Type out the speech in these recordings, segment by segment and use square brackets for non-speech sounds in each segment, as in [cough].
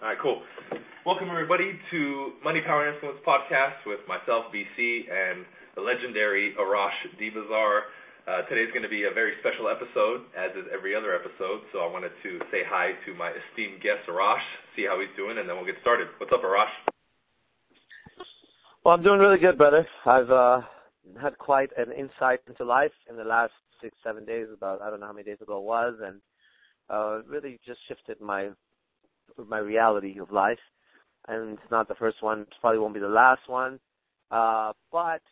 All right, cool. Welcome everybody to Money Power Influence podcast with myself, BC, and the legendary Arash Dibazar. Uh, today's going to be a very special episode, as is every other episode. So I wanted to say hi to my esteemed guest, Arash, see how he's doing, and then we'll get started. What's up, Arash? Well, I'm doing really good, brother. I've uh, had quite an insight into life in the last six, seven days. About I don't know how many days ago it was, and uh, really just shifted my my reality of life. And it's not the first one. It probably won't be the last one. Uh, but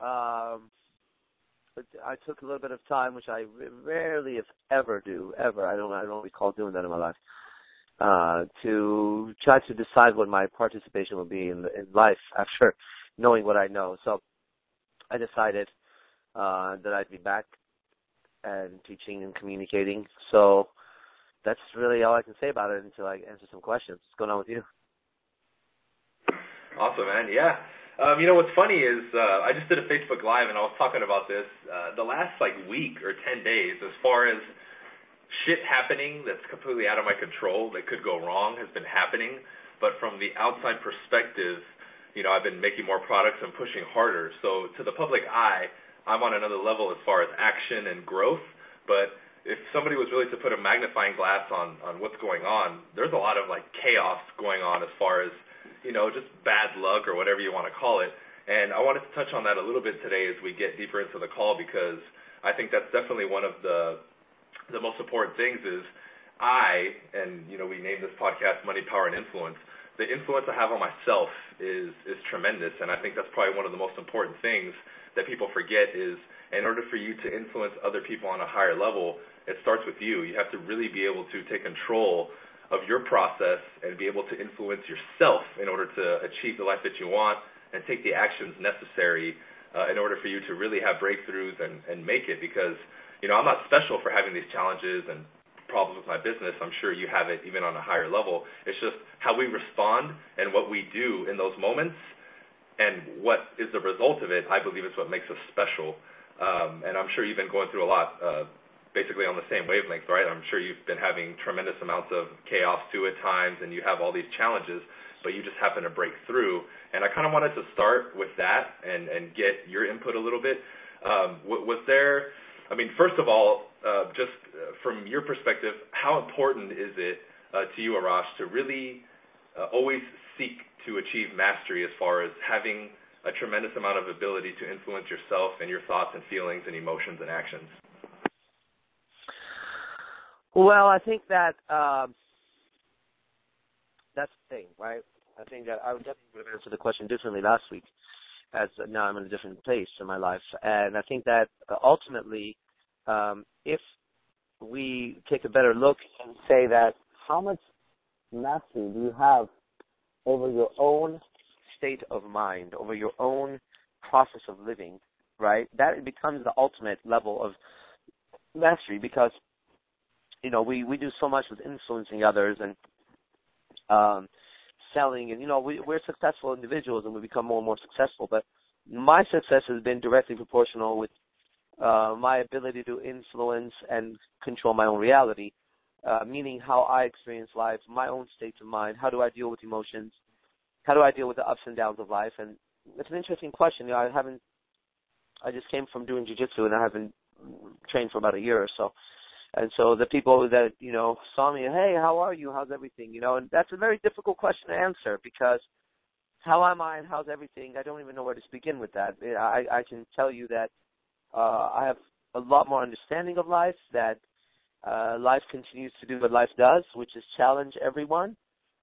um, I took a little bit of time, which I rarely, if ever, do ever. I don't. I don't recall doing that in my life. Uh, to try to decide what my participation will be in, in life [laughs] after knowing what I know. So I decided uh, that I'd be back and teaching and communicating. So that's really all I can say about it until I answer some questions. What's going on with you? Awesome, man. Yeah. Um, you know what's funny is uh, I just did a Facebook Live and I was talking about this. Uh, the last like week or ten days, as far as shit happening that's completely out of my control that could go wrong has been happening. But from the outside perspective, you know, I've been making more products and pushing harder. So to the public eye, I'm on another level as far as action and growth. But if somebody was really to put a magnifying glass on on what's going on, there's a lot of like chaos going on as far as you know just bad luck or whatever you want to call it. And I wanted to touch on that a little bit today as we get deeper into the call because I think that's definitely one of the the most important things is I and you know we named this podcast Money Power and Influence. The influence I have on myself is is tremendous, and I think that's probably one of the most important things that people forget is in order for you to influence other people on a higher level, it starts with you. You have to really be able to take control of your process and be able to influence yourself in order to achieve the life that you want and take the actions necessary uh, in order for you to really have breakthroughs and, and make it. Because, you know, I'm not special for having these challenges and problems with my business. I'm sure you have it even on a higher level. It's just how we respond and what we do in those moments and what is the result of it, I believe is what makes us special. Um, and I'm sure you've been going through a lot. Uh, basically on the same wavelength, right? I'm sure you've been having tremendous amounts of chaos too at times, and you have all these challenges, but you just happen to break through. And I kind of wanted to start with that and and get your input a little bit. Um, was there? I mean, first of all, uh, just uh, from your perspective, how important is it uh, to you, Arash, to really uh, always seek to achieve mastery as far as having a tremendous amount of ability to influence yourself and your thoughts and feelings and emotions and actions? Well, I think that um, that's the thing, right? I think that I would definitely would have answered the question differently last week, as now I'm in a different place in my life, and I think that uh, ultimately, um, if we take a better look and say that how much mastery do you have over your own state of mind, over your own process of living, right? That becomes the ultimate level of mastery because you know, we we do so much with influencing others and um selling and you know, we we're successful individuals and we become more and more successful, but my success has been directly proportional with uh my ability to influence and control my own reality. Uh, meaning how I experience life, my own state of mind, how do I deal with emotions, how do I deal with the ups and downs of life? And it's an interesting question. You know, I haven't, I just came from doing jujitsu and I haven't trained for about a year or so. And so the people that, you know, saw me, hey, how are you? How's everything? You know, and that's a very difficult question to answer because how am I and how's everything? I don't even know where to begin with that. I, I can tell you that uh, I have a lot more understanding of life, that uh, life continues to do what life does, which is challenge everyone.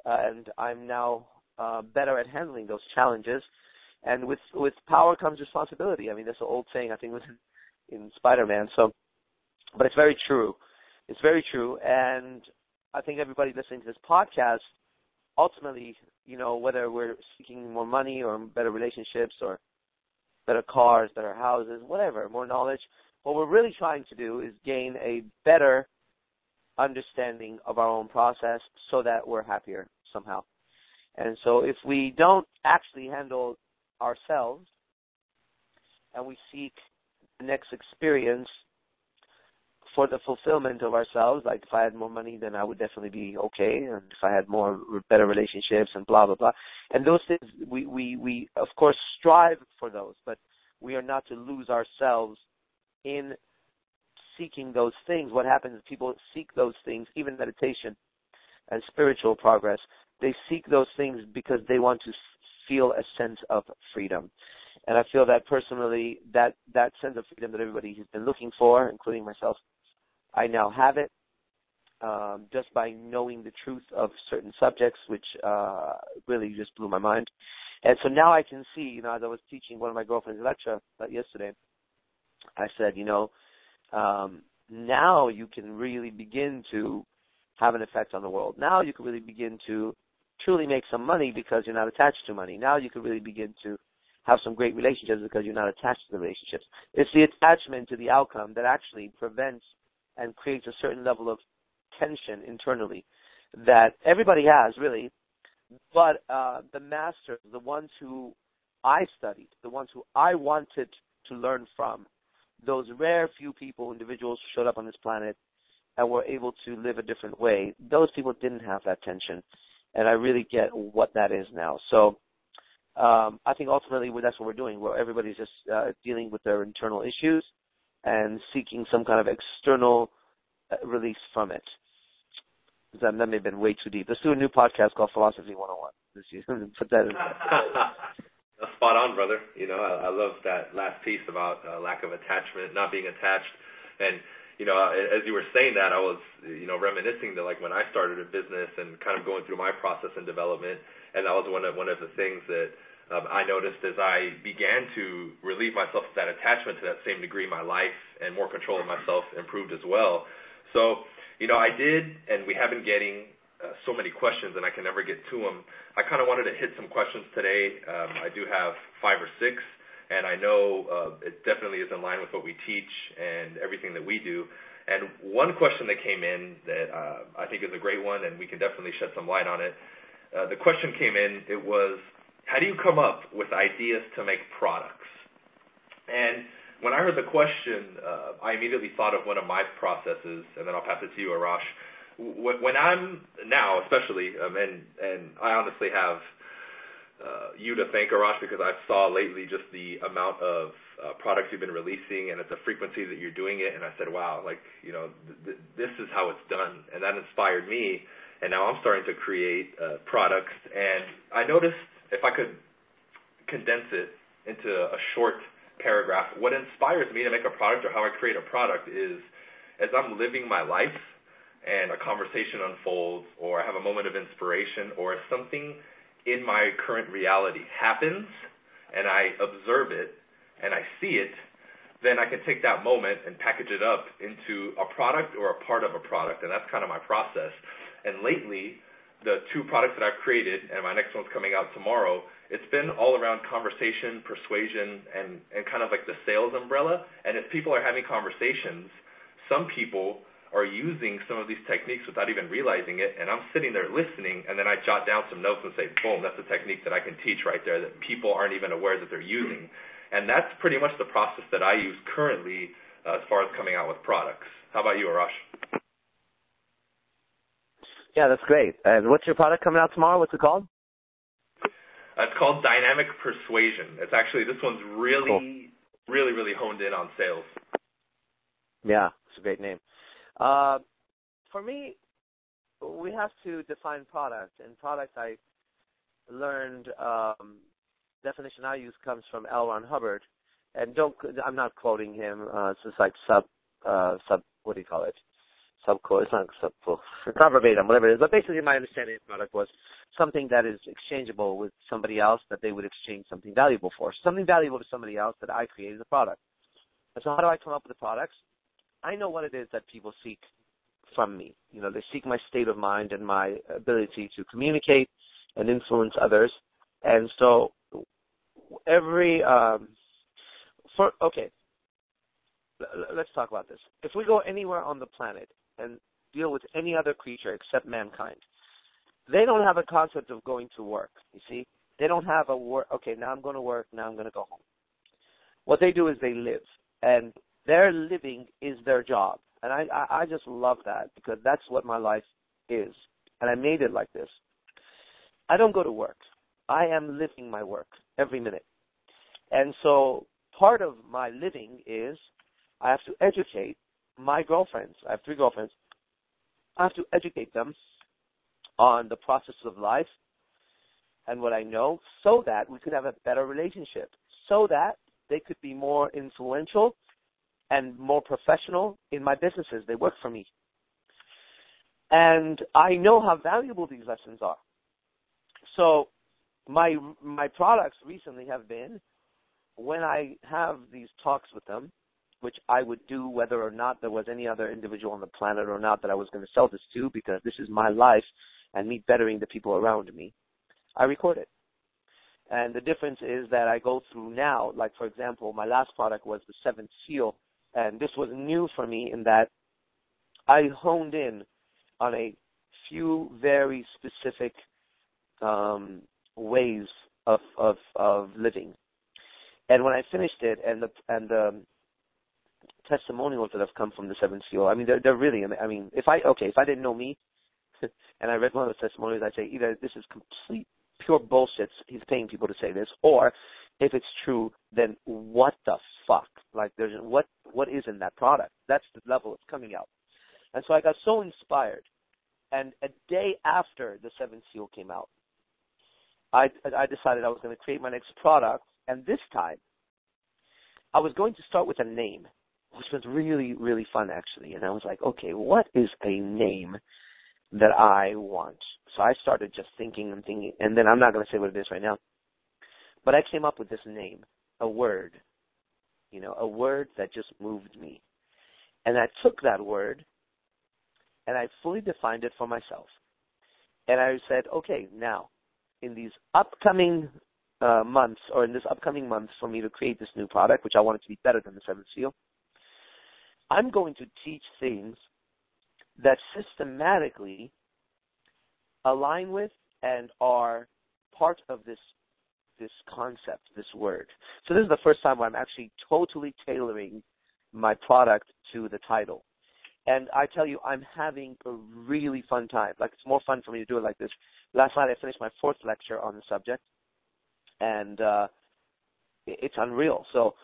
Uh, and I'm now uh, better at handling those challenges. And with with power comes responsibility. I mean, that's an old saying. I think was [laughs] in, in Spider-Man. So but it's very true. It's very true, and I think everybody listening to this podcast, ultimately, you know, whether we're seeking more money or better relationships or better cars, better houses, whatever, more knowledge, what we're really trying to do is gain a better understanding of our own process so that we're happier somehow. And so if we don't actually handle ourselves and we seek the next experience for the fulfillment of ourselves. Like if I had more money, then I would definitely be okay, and if I had more better relationships and blah blah blah. And those things we we we of course strive for those, but we are not to lose ourselves in seeking those things. What happens is people seek those things, even meditation and spiritual progress. They seek those things because they want to feel a sense of freedom. And I feel that personally, that that sense of freedom that everybody has been looking for, including myself, I now have it um, just by knowing the truth of certain subjects, which uh, really just blew my mind. And so now I can see, you know, as I was teaching one of my girlfriends lecture uh, yesterday, I said, you know, um, now you can really begin to have an effect on the world. Now you can really begin to truly make some money because you're not attached to money. Now you can really begin to have some great relationships because you're not attached to the relationships. It's the attachment to the outcome that actually prevents and creates a certain level of tension internally that everybody has really, but uh, the masters, the ones who I studied, the ones who I wanted to learn from, those rare few people, individuals who showed up on this planet and were able to live a different way, those people didn't have that tension. And I really get what that is now. So um, I think ultimately that's what we're doing, where everybody's just uh, dealing with their internal issues and seeking some kind of external uh, release from it. That, may have been way too deep. Let's do a new podcast called Philosophy 101. This year. Put that in. [laughs] Spot on, brother. You know, I, I love that last piece about uh, lack of attachment, not being attached, and you know, as you were saying that, I was, you know, reminiscing to like when I started a business and kind of going through my process and development, and that was one of one of the things that I noticed as I began to relieve myself of that attachment to that same degree, my life and more control of myself improved as well. So, you know, I did, and we have been getting uh, so many questions, and I can never get to them. I kind of wanted to hit some questions today. Um, I do have five or six and I know uh, it definitely is in line with what we teach and everything that we do. And one question that came in that uh, I think is a great one, and we can definitely shed some light on it. Uh, the question came in. It was, how do you come up with ideas to make products? And when I heard the question, uh, I immediately thought of one of my processes, and then I'll pass it to you, Arash. When I'm now, especially, um, and and I honestly have uh, you to thank, Arash, because I saw lately just the amount of uh, products you've been releasing and at the frequency that you're doing it, and I said, wow, like you know, th- this is how it's done, and that inspired me. And now I'm starting to create uh, products, and I noticed if I could condense it into a short paragraph, what inspires me to make a product or how I create a product is as I'm living my life and a conversation unfolds, or I have a moment of inspiration, or something in my current reality happens and I observe it and I see it, then I can take that moment and package it up into a product or a part of a product, and that's kind of my process. And lately, the two products that I've created, and my next one's coming out tomorrow, it's been all around conversation, persuasion, and, and kind of like the sales umbrella. And if people are having conversations, some people are using some of these techniques without even realizing it. And I'm sitting there listening, and then I jot down some notes and say, boom, that's a technique that I can teach right there that people aren't even aware that they're using. And that's pretty much the process that I use currently uh, as far as coming out with products. How about you, Arash? Yeah, that's great. And what's your product coming out tomorrow? What's it called? Uh, it's called Dynamic Persuasion. It's actually this one's really, cool. really, really honed in on sales. Yeah, it's a great name. Uh, for me, we have to define product, and product I learned um, definition I use comes from L. Ron Hubbard, and don't I'm not quoting him. Uh, it's just like sub uh, sub what do you call it? Sub quote. It's not sub quote. It's [laughs] not verbatim, whatever it is. But basically, my understanding of product was something that is exchangeable with somebody else that they would exchange something valuable for. Something valuable to somebody else that I create as a product. And so, how do I come up with the products? I know what it is that people seek from me. You know, they seek my state of mind and my ability to communicate and influence others. And so every um for okay, let's talk about this. If we go anywhere on the planet and deal with any other creature except mankind, they don't have a concept of going to work. You see, they don't have a work. Okay, now I'm going to work. Now I'm going to go home. What they do is they live, and their living is their job. And I, I, I just love that because that's what my life is. And I made it like this. I don't go to work. I am living my work every minute. And so part of my living is I have to educate my girlfriends. I have three girlfriends. I have to educate them on the process of life and what I know so that we could have a better relationship, so that they could be more influential and more professional in my businesses. They work for me. And I know how valuable these lessons are. So my my products recently have been when I have these talks with them, which I would do whether or not there was any other individual on the planet or not that I was going to sell this to because this is my life and me bettering the people around me. I record it. And the difference is that I go through now, like for example, my last product was the seventh seal, and this was new for me in that I honed in on a few very specific um, ways of, of of living. And when I finished it, and the and the testimonials that have come from the seventh seal, I mean, they're they're really. I mean, if I okay, if I didn't know me, [laughs] and I read one of the testimonials, I'd say either this is complete pure bullshit. He's paying people to say this, or if it's true, then what the fuck? Like, there's what what is in that product? That's the level it's coming out. And so I got so inspired. And a day after the seventh seal came out, I I decided I was going to create my next product, and this time I was going to start with a name, which was really really fun actually. And I was like, okay, what is a name that I want? So I started just thinking and thinking, and then I'm not going to say what it is right now. But I came up with this name, a word, you know, a word that just moved me. And I took that word and I fully defined it for myself. And I said, okay, now, in these upcoming uh, months, or in this upcoming month for me to create this new product, which I want it to be better than the Seventh Seal, I'm going to teach things that systematically align with and are part of this this concept, this word. So this is the first time where I'm actually totally tailoring my product to the title. And I tell you, I'm having a really fun time. Like it's more fun for me to do it like this. Last night I finished my fourth lecture on the subject, and uh, it's unreal. So,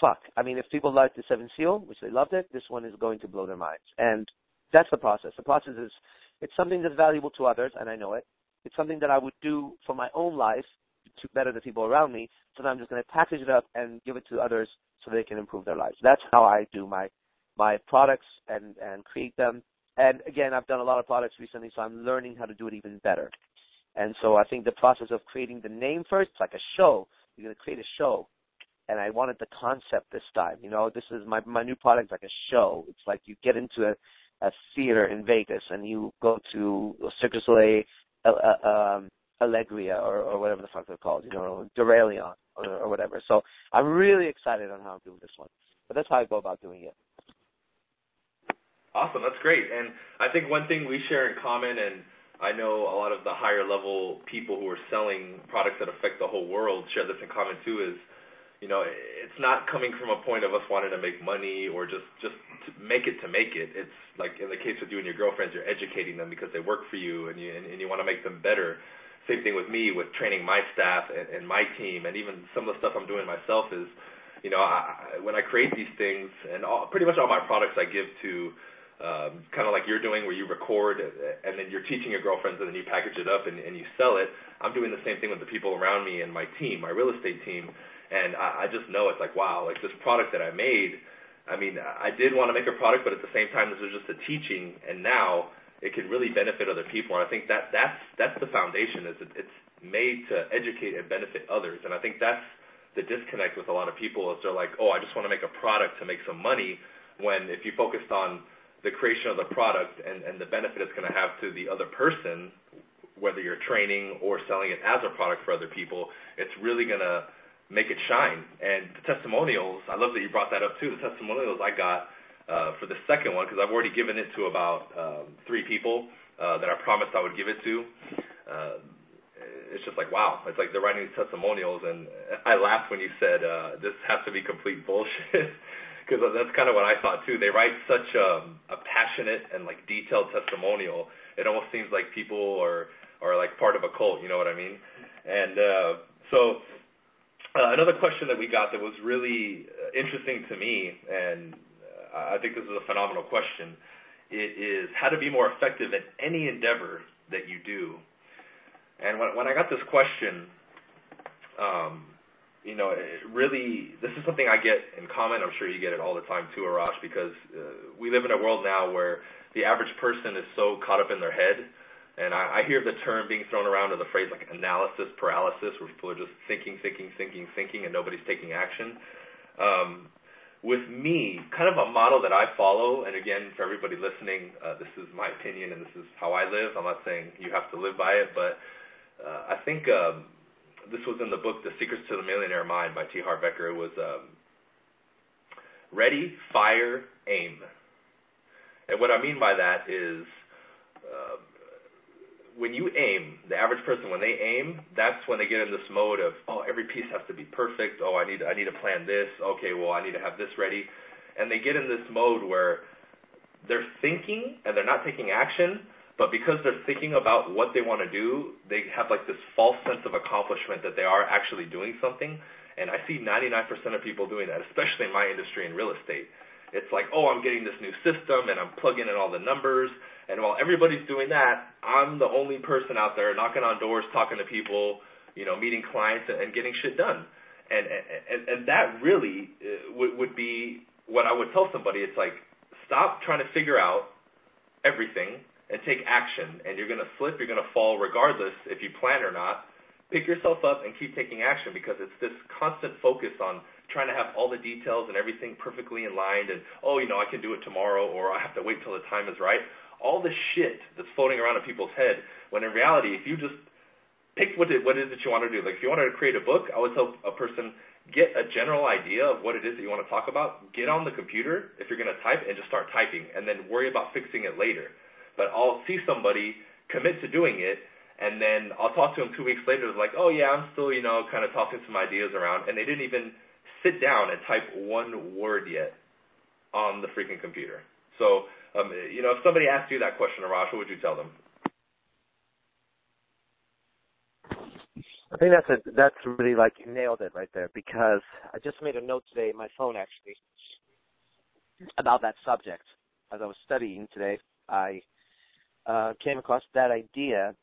fuck. I mean, if people liked the Seven Seal, which they loved it, this one is going to blow their minds. And that's the process. The process is it's something that's valuable to others, and I know it. It's something that I would do for my own life to better the people around me. So I'm just going to package it up and give it to others so they can improve their lives. That's how I do my my products and and create them. And again, I've done a lot of products recently, so I'm learning how to do it even better. And so I think the process of creating the name first, it's like a show. You're going to create a show, and I wanted the concept this time. You know, this is my my new product, is like a show. It's like you get into a a theater in Vegas and you go to Cirque du Soleil, uh, uh, um, Alegría or, or whatever the fuck they're called, you know, Duralion or, or whatever. So I'm really excited on how I'm doing this one. But that's how I go about doing it. Awesome, that's great. And I think one thing we share in common, and I know a lot of the higher level people who are selling products that affect the whole world share this in common too, is it's not coming from a point of us wanting to make money or just just make it to make it. It's like in the case with you and your girlfriends, you're educating them because they work for you and you and, you want to make them better. Same thing with me with training my staff and, my team, and even some of the stuff I'm doing myself is, you know, when I create these things and pretty much all my products I give to um, kind of like you're doing where you record and then you're teaching your girlfriends and then you package it up and you sell it. I'm doing the same thing with the people around me and my team, my real estate team and I, I just know it's like wow, like this product that I made. I mean, I did want to make a product, but at the same time, this was just a teaching, and now it can really benefit other people. And I think that that's that's the foundation. Is it, it's made to educate and benefit others, and I think that's the disconnect with a lot of people is they're like, oh, I just want to make a product to make some money. When if you focused on the creation of the product and, and the benefit it's going to have to the other person, whether you're training or selling it as a product for other people, it's really going to make it shine. And the testimonials, I love that you brought that up too. The testimonials I got uh, for the second one, because I've already given it to about um, three people uh, that I promised I would give it to. Uh, it's just like wow, it's like they're writing these testimonials, and I laughed when you said uh, this has to be complete bullshit. [laughs] because that's kind of what I thought too. They write such um, a passionate and like detailed testimonial. It almost seems like people are are like part of a cult. You know what I mean? And uh, so another question that we got that was really uh, interesting to me, and uh, I think this is a phenomenal question. It is how to be more effective in any endeavor that you do. And when when I got this question, um, you know, it really, this is something I get in common. I'm sure you get it all the time too, Arash, because uh, we live in a world now where the average person is so caught up in their head. And I, I hear the term being thrown around or the phrase like analysis paralysis, where people are just thinking, thinking, thinking, thinking, and nobody's taking action. Um, with me, kind of a model that I follow, and again, for everybody listening, uh, this is my opinion and this is how I live. I'm not saying you have to live by it, but uh, I think um, this was in the book The Secrets to the Millionaire Mind by T. Harv Eker. It was um, ready, fire, aim. And what I mean by that is uh, when you aim, the average person when they aim, that's when they get in this mode of oh every piece has to be perfect. Oh I need I need to plan this. Okay, well I need to have this ready, and they get in this mode where they're thinking and they're not taking action, but because they're thinking about what they want to do, they have like this false sense of accomplishment that they are actually doing something. And I see 99% of people doing that, especially in my industry in real estate. It's like, oh, I'm getting this new system and I'm plugging in all the numbers. And while everybody's doing that, I'm the only person out there knocking on doors, talking to people, you know, meeting clients and getting shit done. And and and that really uh, would would be what I would tell somebody. It's like stop trying to figure out everything and take action. And you're going to slip, you're going to fall regardless if you plan or not. Pick yourself up and keep taking action because it's this constant focus on trying to have all the details and everything perfectly in line and, oh, you know, I can do it tomorrow or I have to wait till the time is right. All the shit that's floating around in people's head when in reality, if you just pick what it, what it is that you want to do. Like if you wanted to create a book, I would tell a person get a general idea of what it is that you want to talk about. Get on the computer if you're going to type and just start typing, and then worry about fixing it later but I'll see somebody commit to doing it, and then I'll talk to them two weeks later. Like, oh yeah, I'm still, you know, kind of tossing some ideas around, and they didn't even sit down and type one word yet on the freaking computer. So, um, you know, if somebody asked you that question, Arash, what would you tell them? I think that's a that's really like you nailed it right there because I just made a note today in my phone actually about that subject as I was studying today. I uh, came across that idea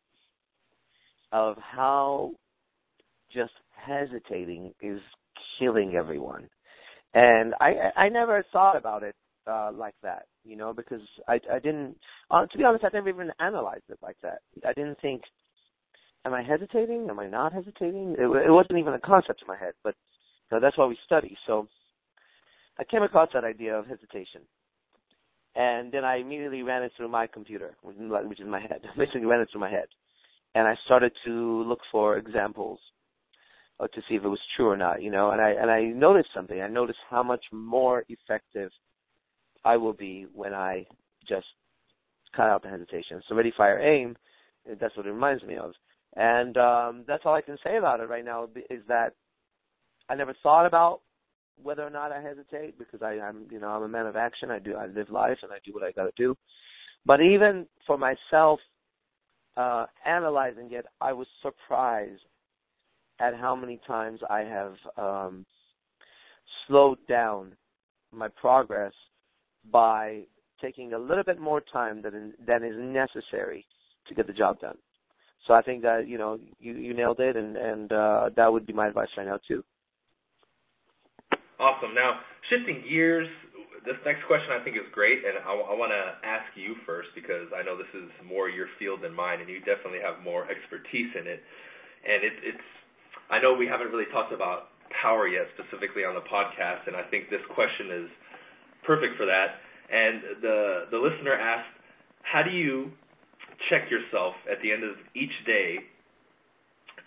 of how just hesitating is killing everyone. And I I never thought about it uh like that, you know, because I I didn't uh, to be honest I never even analyzed it like that. I didn't think am I hesitating? Am I not hesitating? It, it wasn't even a concept in my head, but you know, that's why we study. So I came across that idea of hesitation and then I immediately ran it through my computer, which is my head. [laughs] Basically, ran it through my head, and I started to look for examples uh, to see if it was true or not. You know, and I and I noticed something. I noticed how much more effective I will be when I just cut out the hesitation. So ready, fire, aim. That's what it reminds me of, and um, that's all I can say about it right now. Is that I never thought about whether or not I hesitate because I, I'm you know I'm a man of action. I do I live life and I do what I got to do. But even for myself, uh, analyzing it, I was surprised at how many times I have um, slowed down my progress by taking a little bit more time than than is necessary to get the job done. So I think that you know you you nailed it, and and uh, that would be my advice right now too. Awesome. Now, shifting gears, this next question I think is great, and I, I want to ask you first because I know this is more your field than mine, and you definitely have more expertise in it. And it, it's, I know we haven't really talked about power yet, specifically on the podcast, and I think this question is perfect for that. And the the listener asked, how do you check yourself at the end of each day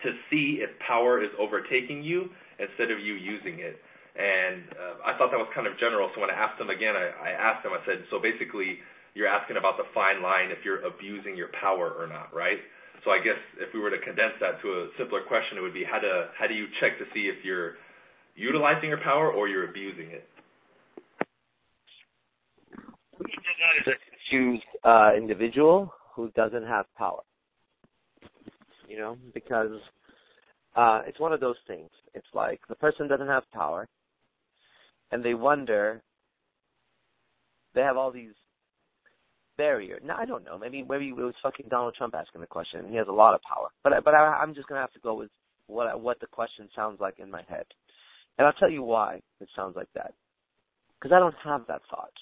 to see if power is overtaking you instead of you using it? And uh, I thought that was kind of general. So when I asked him again, I, I asked him, I said, so basically, you're asking about the fine line if you're abusing your power or not, right? So I guess if we were to condense that to a simpler question, it would be how to how do you check to see if you're utilizing your power or you're abusing it? it? is a confused uh, individual who doesn't have power. You know, because uh, it's one of those things. It's like the person doesn't have power, and they wonder. They have all these barriers. Now I don't know. Maybe maybe it was fucking Donald Trump asking the question. He has a lot of power, but but I, I'm just gonna have to go with what what the question sounds like in my head, and I'll tell you why it sounds like that. Because I don't have that thought.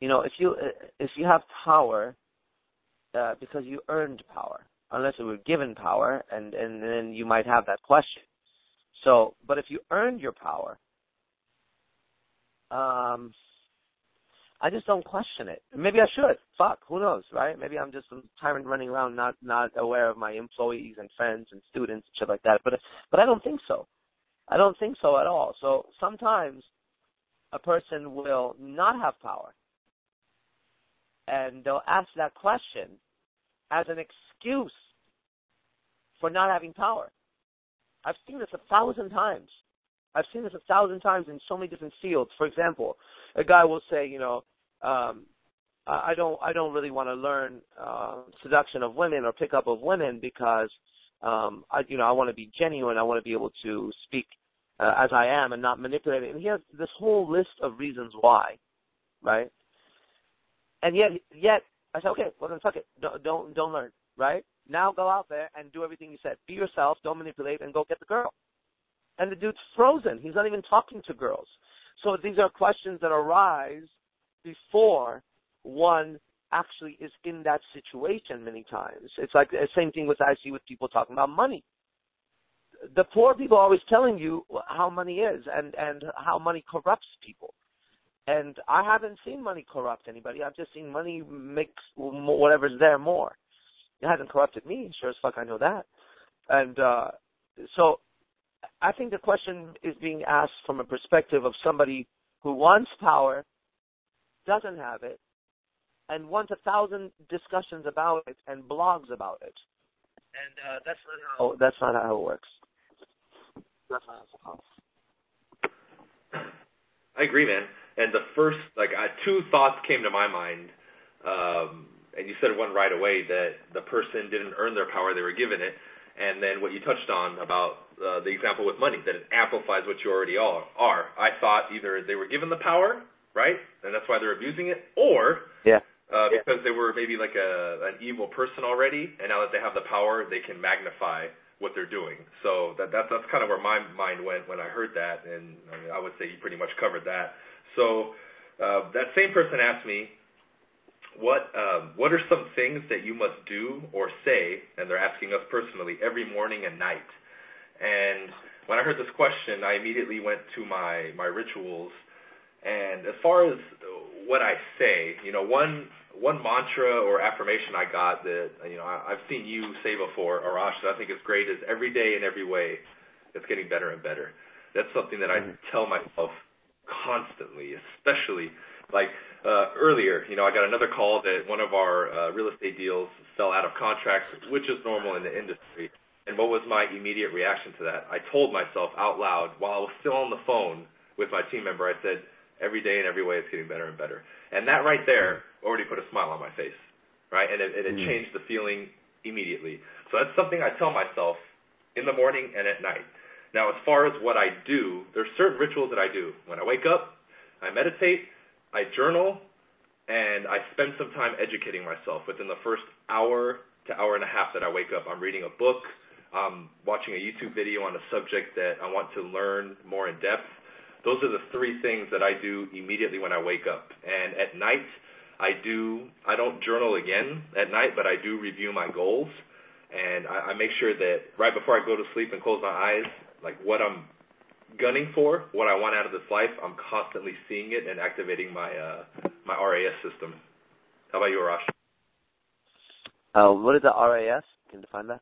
You know, if you if you have power, uh, because you earned power, unless you were given power, and and then you might have that question. So, but if you earned your power, um, I just don't question it. Maybe I should. Fuck, who knows, right? Maybe I'm just a tyrant running around, not not aware of my employees and friends and students and shit like that. But but I don't think so. I don't think so at all. So sometimes a person will not have power and they'll ask that question as an excuse for not having power. I've seen this a thousand times. I've seen this a thousand times in so many different fields. For example, a guy will say, you know, um, I don't, I don't really want to learn uh, seduction of women or pickup of women because, um, I, you know, I want to be genuine. I want to be able to speak uh, as I am and not manipulate. And he has this whole list of reasons why, right? And yet, yet I said, okay, well then fuck it. Don't, don't, don't learn, right? Now go out there and do everything you said. Be yourself. Don't manipulate, and go get the girl. And the dude's frozen. He's not even talking to girls. So these are questions that arise before one actually is in that situation many times. It's like the same thing with I see with people talking about money. The poor people are always telling you how money is and, and how money corrupts people. And I haven't seen money corrupt anybody. I've just seen money make whatever's there more. It hasn't corrupted me. Sure as fuck, I know that. And uh, so, I think the question is being asked from a perspective of somebody who wants power, doesn't have it, and wants a thousand discussions about it and blogs about it. And uh, that's not how oh, that's not how it works. That's not how. I agree, man. And the first, like, uh, two thoughts came to my mind. Um, and you said one right away that the person didn't earn their power; they were given it. And then what you touched on about uh, the example with money, that it amplifies what you already are. Are I thought either they were given the power, right, and that's why they're abusing it, or yeah. Uh, because they were maybe like a an evil person already, and now that they have the power, they can magnify what they're doing. So that, that that's kind of where my mind went when I heard that, and I, mean, I would say you pretty much covered that. So uh, that same person asked me, what um, what are some things that you must do or say, and they're asking us personally every morning and night. And when I heard this question, I immediately went to my my rituals. And as far as what I say, you know, one one mantra or affirmation I got that you know I, I've seen you say before, Arash, that I think is great is every day in every way, it's getting better and better. That's something that I mm-hmm. tell myself constantly, especially like uh, earlier. You know, I got another call that one of our uh, real estate deals fell out of contract, which is normal in the industry. And what was my immediate reaction to that? I told myself out loud while I was still on the phone with my team member. I said, "Every day and every way, it's getting better and better." And that right there already put a smile on my face, right? And it, mm. changed the feeling immediately. So that's something I tell myself in the morning and at night. Now, as far as what I do, there's certain rituals that I do. When I wake up, I meditate, I journal, and I spend some time educating myself. Within the first hour to hour and a half that I wake up, I'm reading a book, I'm watching a YouTube video on a subject that I want to learn more in depth. Those are the three things that I do immediately when I wake up. And at night, I do I don't journal again at night, but I do review my goals and I, I make sure that right before I go to sleep and close my eyes, like what I'm gunning for, what I want out of this life, I'm constantly seeing it and activating my uh, my RAS system. How about you, Arash? Uh, what is the RAS? Can you define that?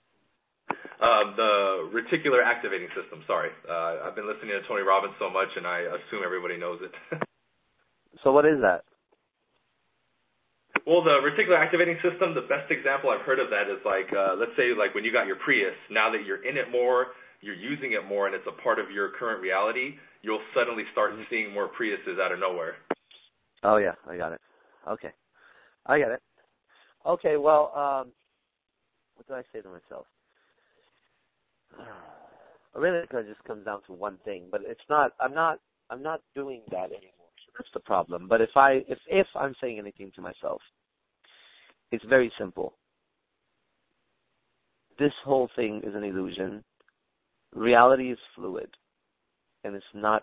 Uh, the reticular activating system. Sorry, uh, I've been listening to Tony Robbins so much, and I assume everybody knows it. [laughs] so, what is that? Well, the reticular activating system. The best example I've heard of that is like, uh, let's say, like when you got your Prius. Now that you're in it more, you're using it more and it's a part of your current reality, you'll suddenly start mm-hmm. seeing more Priuses out of nowhere. Oh yeah, I got it. Okay. I get it. Okay, well, um what do I say to myself? [sighs] really it just comes down to one thing, but it's not I'm not I'm not doing that anymore. So that's the problem. But if I if if I'm saying anything to myself, it's very simple. This whole thing is an illusion. Reality is fluid and it's not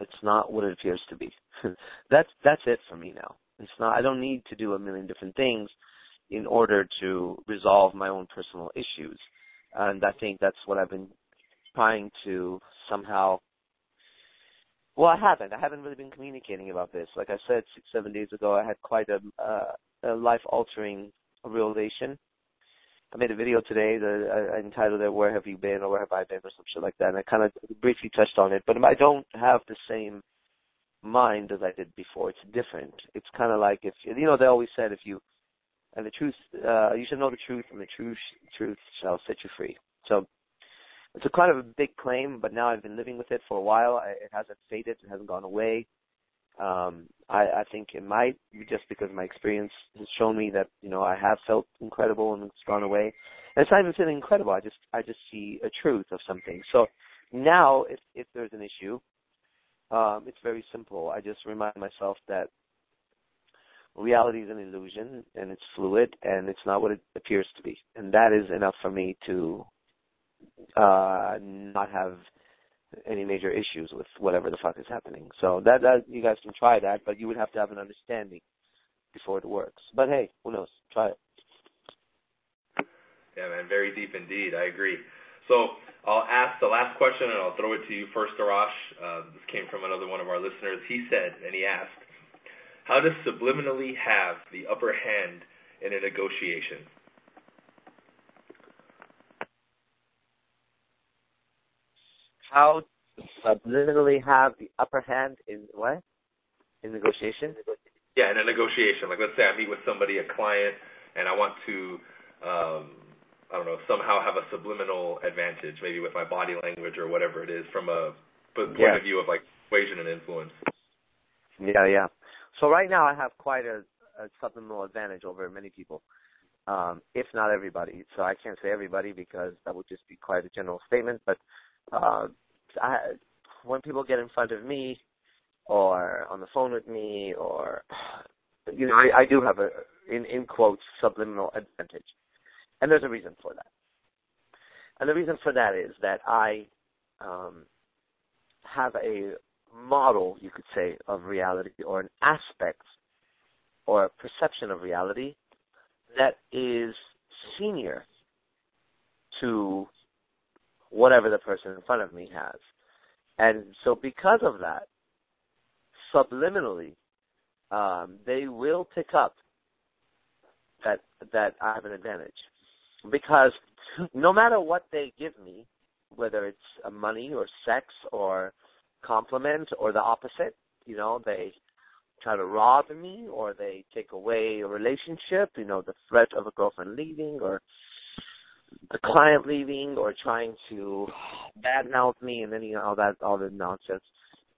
it's not what it appears to be. [laughs] that's that's it for me now. It's not I don't need to do a million different things in order to resolve my own personal issues. And I think that's what I've been trying to somehow well, I haven't. I haven't really been communicating about this. Like I said six, seven days ago, I had quite a, uh, a life-altering realization. I made a video today that I entitled it "Where Have You Been" or "Where Have I Been" or some shit like that, and I kind of briefly touched on it. But I don't have the same mind as I did before. It's different. It's kind of like if you know they always said if you and the truth uh you should know the truth and the truth truth shall set you free. So it's a kind of a big claim, but now I've been living with it for a while. I, it hasn't faded. It hasn't gone away. Um, I, I think it might just because my experience has shown me that you know I have felt incredible and it's gone away. And it's not even feeling incredible. I just I just see a truth of something. So now, if if there's an issue, um, it's very simple. I just remind myself that reality is an illusion and it's fluid and it's not what it appears to be, and that is enough for me to uh, not have any major issues with whatever the fuck is happening. So that, that you guys can try that, but you would have to have an understanding before it works. But hey, who knows? Try it. Yeah, man, very deep indeed. I agree. So I'll ask the last question, and I'll throw it to you first, Arash. Uh, this came from another one of our listeners. He said, and he asked, "How does subliminally have the upper hand in a negotiation?" How subliminally have the upper hand in what? In negotiation? Yeah, in a negotiation. Like let's say I meet with somebody, a client, and I want to um I don't know, somehow have a subliminal advantage, maybe with my body language or whatever it is from a point yeah. of view of like persuasion and influence. Yeah, yeah. So right now I have quite a, a subliminal advantage over many people. Um, if not everybody. So I can't say everybody because that would just be quite a general statement, but uh, I, when people get in front of me or on the phone with me or [sighs] you know I, I do have a in in quotes subliminal advantage. And there's a reason for that. And the reason for that is that I um, have a model you could say of reality or an aspect or a perception of reality that is senior to whatever the person in front of me has. And so because of that, subliminally, um, they will pick up that that I have an advantage. Because no matter what they give me, whether it's money or sex or compliment or the opposite, you know, they try to rob me or they take away a relationship, you know, the threat of a girlfriend leaving or the client leaving or trying to badmouth me and any all that all the nonsense.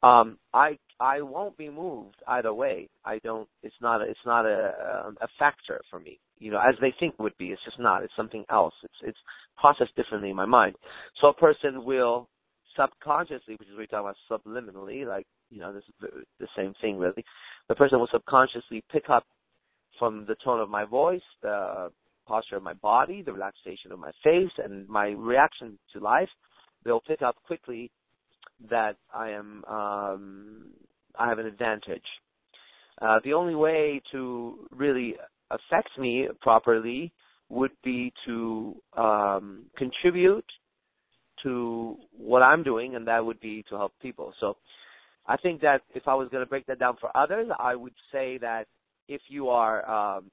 Um, I I won't be moved either way. I don't. It's not. A, it's not a a factor for me. You know, as they think would be. It's just not. It's something else. It's it's processed differently in my mind. So a person will subconsciously, which is what we're talking about subliminally, like you know, this is the same thing really. The person will subconsciously pick up from the tone of my voice, the posture of my body, the relaxation of my face, and my reaction to life, they'll pick up quickly that I am um, I have an advantage. Uh, the only way to really affect me properly would be to um, contribute to what I'm doing, and that would be to help people. So I think that if I was going to break that down for others, I would say that if you are um,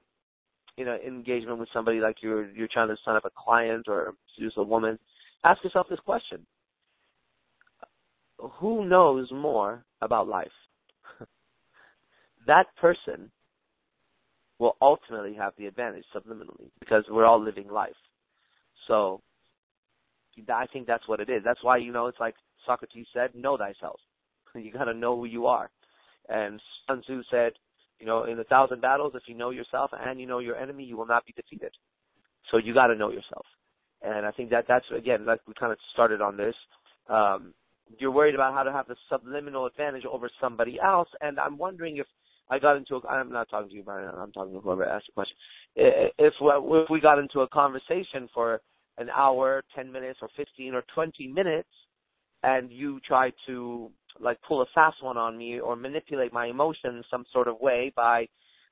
you know engagement with somebody like you're you're trying to sign up a client or seduce a woman, ask yourself this question: Who knows more about life? [laughs] that person will ultimately have the advantage subliminally because we're all living life. So I think that's what it is. That's why you know it's like Socrates said, "Know thyself." [laughs] You got to know who you are. And Sun Tzu said, You know, in a thousand battles, if you know yourself and you know your enemy, you will not be defeated. So you got to know yourself. And I think that that's again, like we kind of started on this. Um, you're worried about how to have the subliminal advantage over somebody else, and I'm wondering if I got into a. I'm not talking to you, Brian. I'm talking to whoever asked the question. If if we got into a conversation for an hour, ten minutes, or fifteen or twenty minutes, and you try to like pull a fast one on me or manipulate my emotions some sort of way by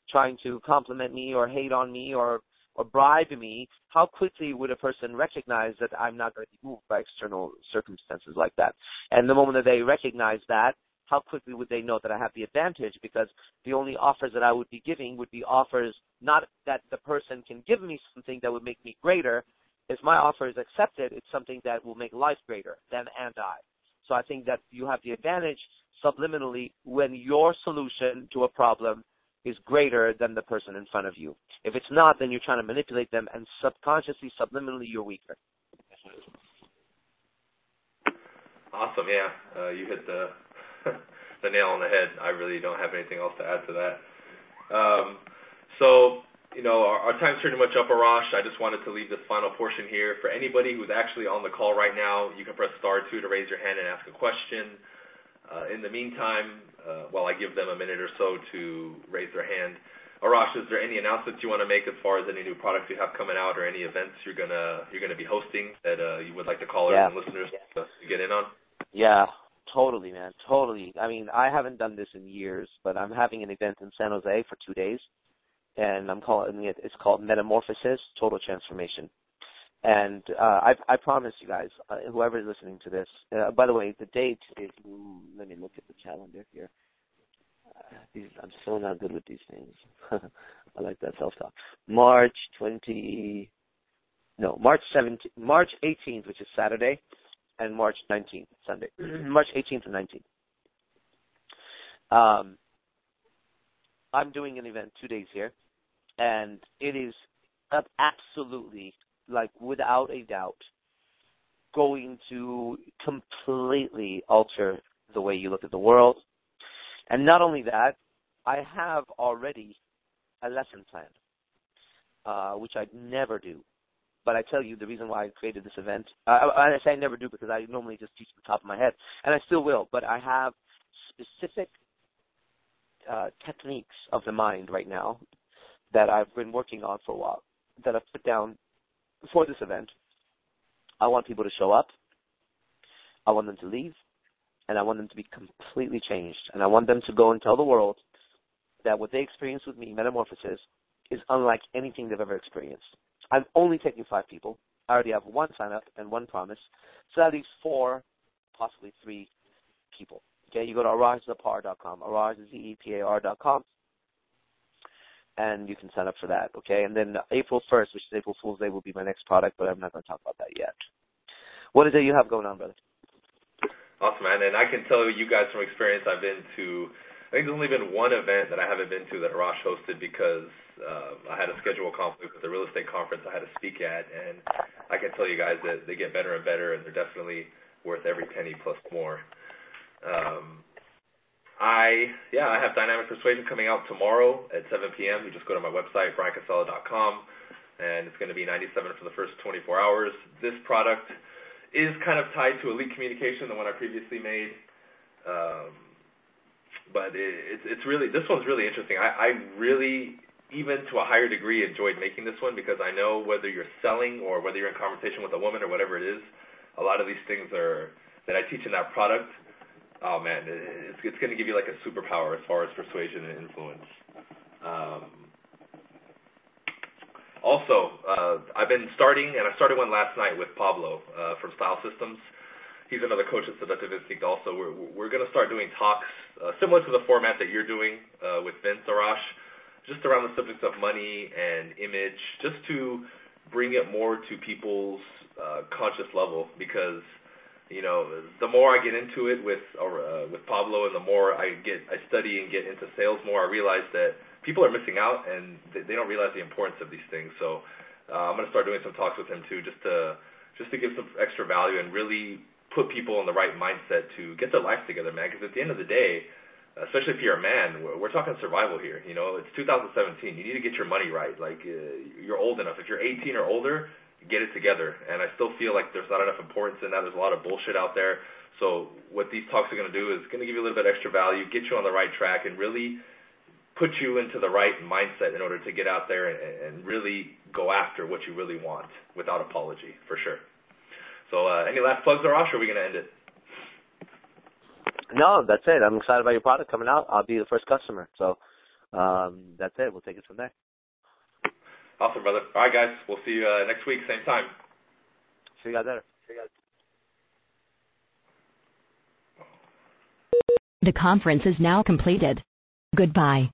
trying to compliment me or hate on me or or bribe me, how quickly would a person recognize that I'm not going to be moved by external circumstances like that? And the moment that they recognize that, how quickly would they know that I have the advantage? Because the only offers that I would be giving would be offers not that the person can give me something that would make me greater. If my offer is accepted, it's something that will make life greater, them and I. So I think that you have the advantage subliminally when your solution to a problem is greater than the person in front of you. If it's not, then you're trying to manipulate them, and subconsciously, subliminally, you're weaker. Awesome. Yeah, uh, you hit the [laughs] the nail on the head. I really don't have anything else to add to that. Um, so, our, our time's pretty much up, Arash. I just wanted to leave this final portion here. For anybody who's actually on the call right now, you can press star two to raise your hand and ask a question. Uh, in the meantime, uh, while I give them a minute or so to raise their hand, Arash, is there any announcements you want to make as far as any new products you have coming out or any events you're gonna you're gonna be hosting that uh, you would like to call yeah. and listeners to, to get in on? Yeah, totally, man, totally. I mean, I haven't done this in years, but I'm having an event in San Jose for two days, and I'm calling it. It's called Metamorphosis Total Transformation. And uh, I, I promise you guys, uh, whoever is listening to this. Uh, by the way, the date is. Ooh, let me look at the calendar here. Uh, these, I'm so not good with these things. [laughs] I like that self-talk. March 20. No, March 17th, March 18th, which is Saturday, and March 19th, Sunday. [clears throat] March 18th and 19th. Um, I'm doing an event two days here, and it is absolutely like without a doubt going to completely alter the way you look at the world. And not only that, I have already a lesson plan, uh, which I never do. But I tell you the reason why I created this event. Uh, I, I say I never do because I normally just teach the top of my head, and I still will. But I have specific uh, techniques of the mind right now that I've been working on for a while that I've put down for this event, I want people to show up. I want them to leave. And I want them to be completely changed. And I want them to go and tell the world that what they experienced with me, metamorphosis, is unlike anything they've ever experienced. I'm only taking five people. I already have one sign up and one promise. So that leaves four, possibly three people. Okay, you go to arashdibazar.com, arashdibazar.com, and you can sign up for that. Okay, and then April 1st, which is April Fool's Day, will be my next product, but I'm not going to talk about that yet. What is it you have going on, brother? Awesome, man. And I can tell you guys from experience, I've been to, I think there's only been one event that I haven't been to that Arash hosted because uh, I had a schedule conflict with the real estate conference I had to speak at, and I can tell you guys that they get better and better, and they're definitely worth every penny plus more. Um, I yeah, I have Dynamic Persuasion coming out tomorrow at 7 p.m. You just go to my website briancasella.com, and it's going to be 97 for the first 24 hours. This product is kind of tied to Elite Communication, the one I previously made. Um, but it, it's it's really this one's really interesting. I, I really even to a higher degree enjoyed making this one because I know whether you're selling or whether you're in conversation with a woman or whatever it is, a lot of these things are that I teach in that product oh man, it's it's going to give you like a superpower as far as persuasion and influence. Um, also, uh, I've been starting, and I started one last night with Pablo uh, from Style Systems. He's another coach at Seductive Instinct. Also, we're we're going to start doing talks uh, similar to the format that you're doing uh, with Vince Arash, just around the subjects of money and image, just to bring it more to people's uh, conscious level because you know, the more I get into it with uh, with Pablo, and the more I get I study and get into sales more, I realize that people are missing out and they don't realize the importance of these things. So uh, I'm going to start doing some talks with him too, just to just to give some extra value and really put people in the right mindset to get their life together, man. Because at the end of the day, especially if you're a man, we're, we're talking survival here. You know, it's 2017. You need to get your money right. Like uh, you're old enough. If you're 18 or older, get it together. And I still feel like there's not enough importance in that. There's a lot of bullshit out there. So what these talks are going to do is going to give you a little bit extra value, get you on the right track, and really put you into the right mindset in order to get out there and, and really go after what you really want without apology, for sure. So, uh, any last plugs, Arash, or are we going to end it? No, that's it. I'm excited about your product coming out. I'll be the first customer. So, um, that's it. We'll take it from there. Awesome, brother. All right, guys. We'll see you uh, next week, same time. See you guys later. See you guys. The conference is now completed. Goodbye.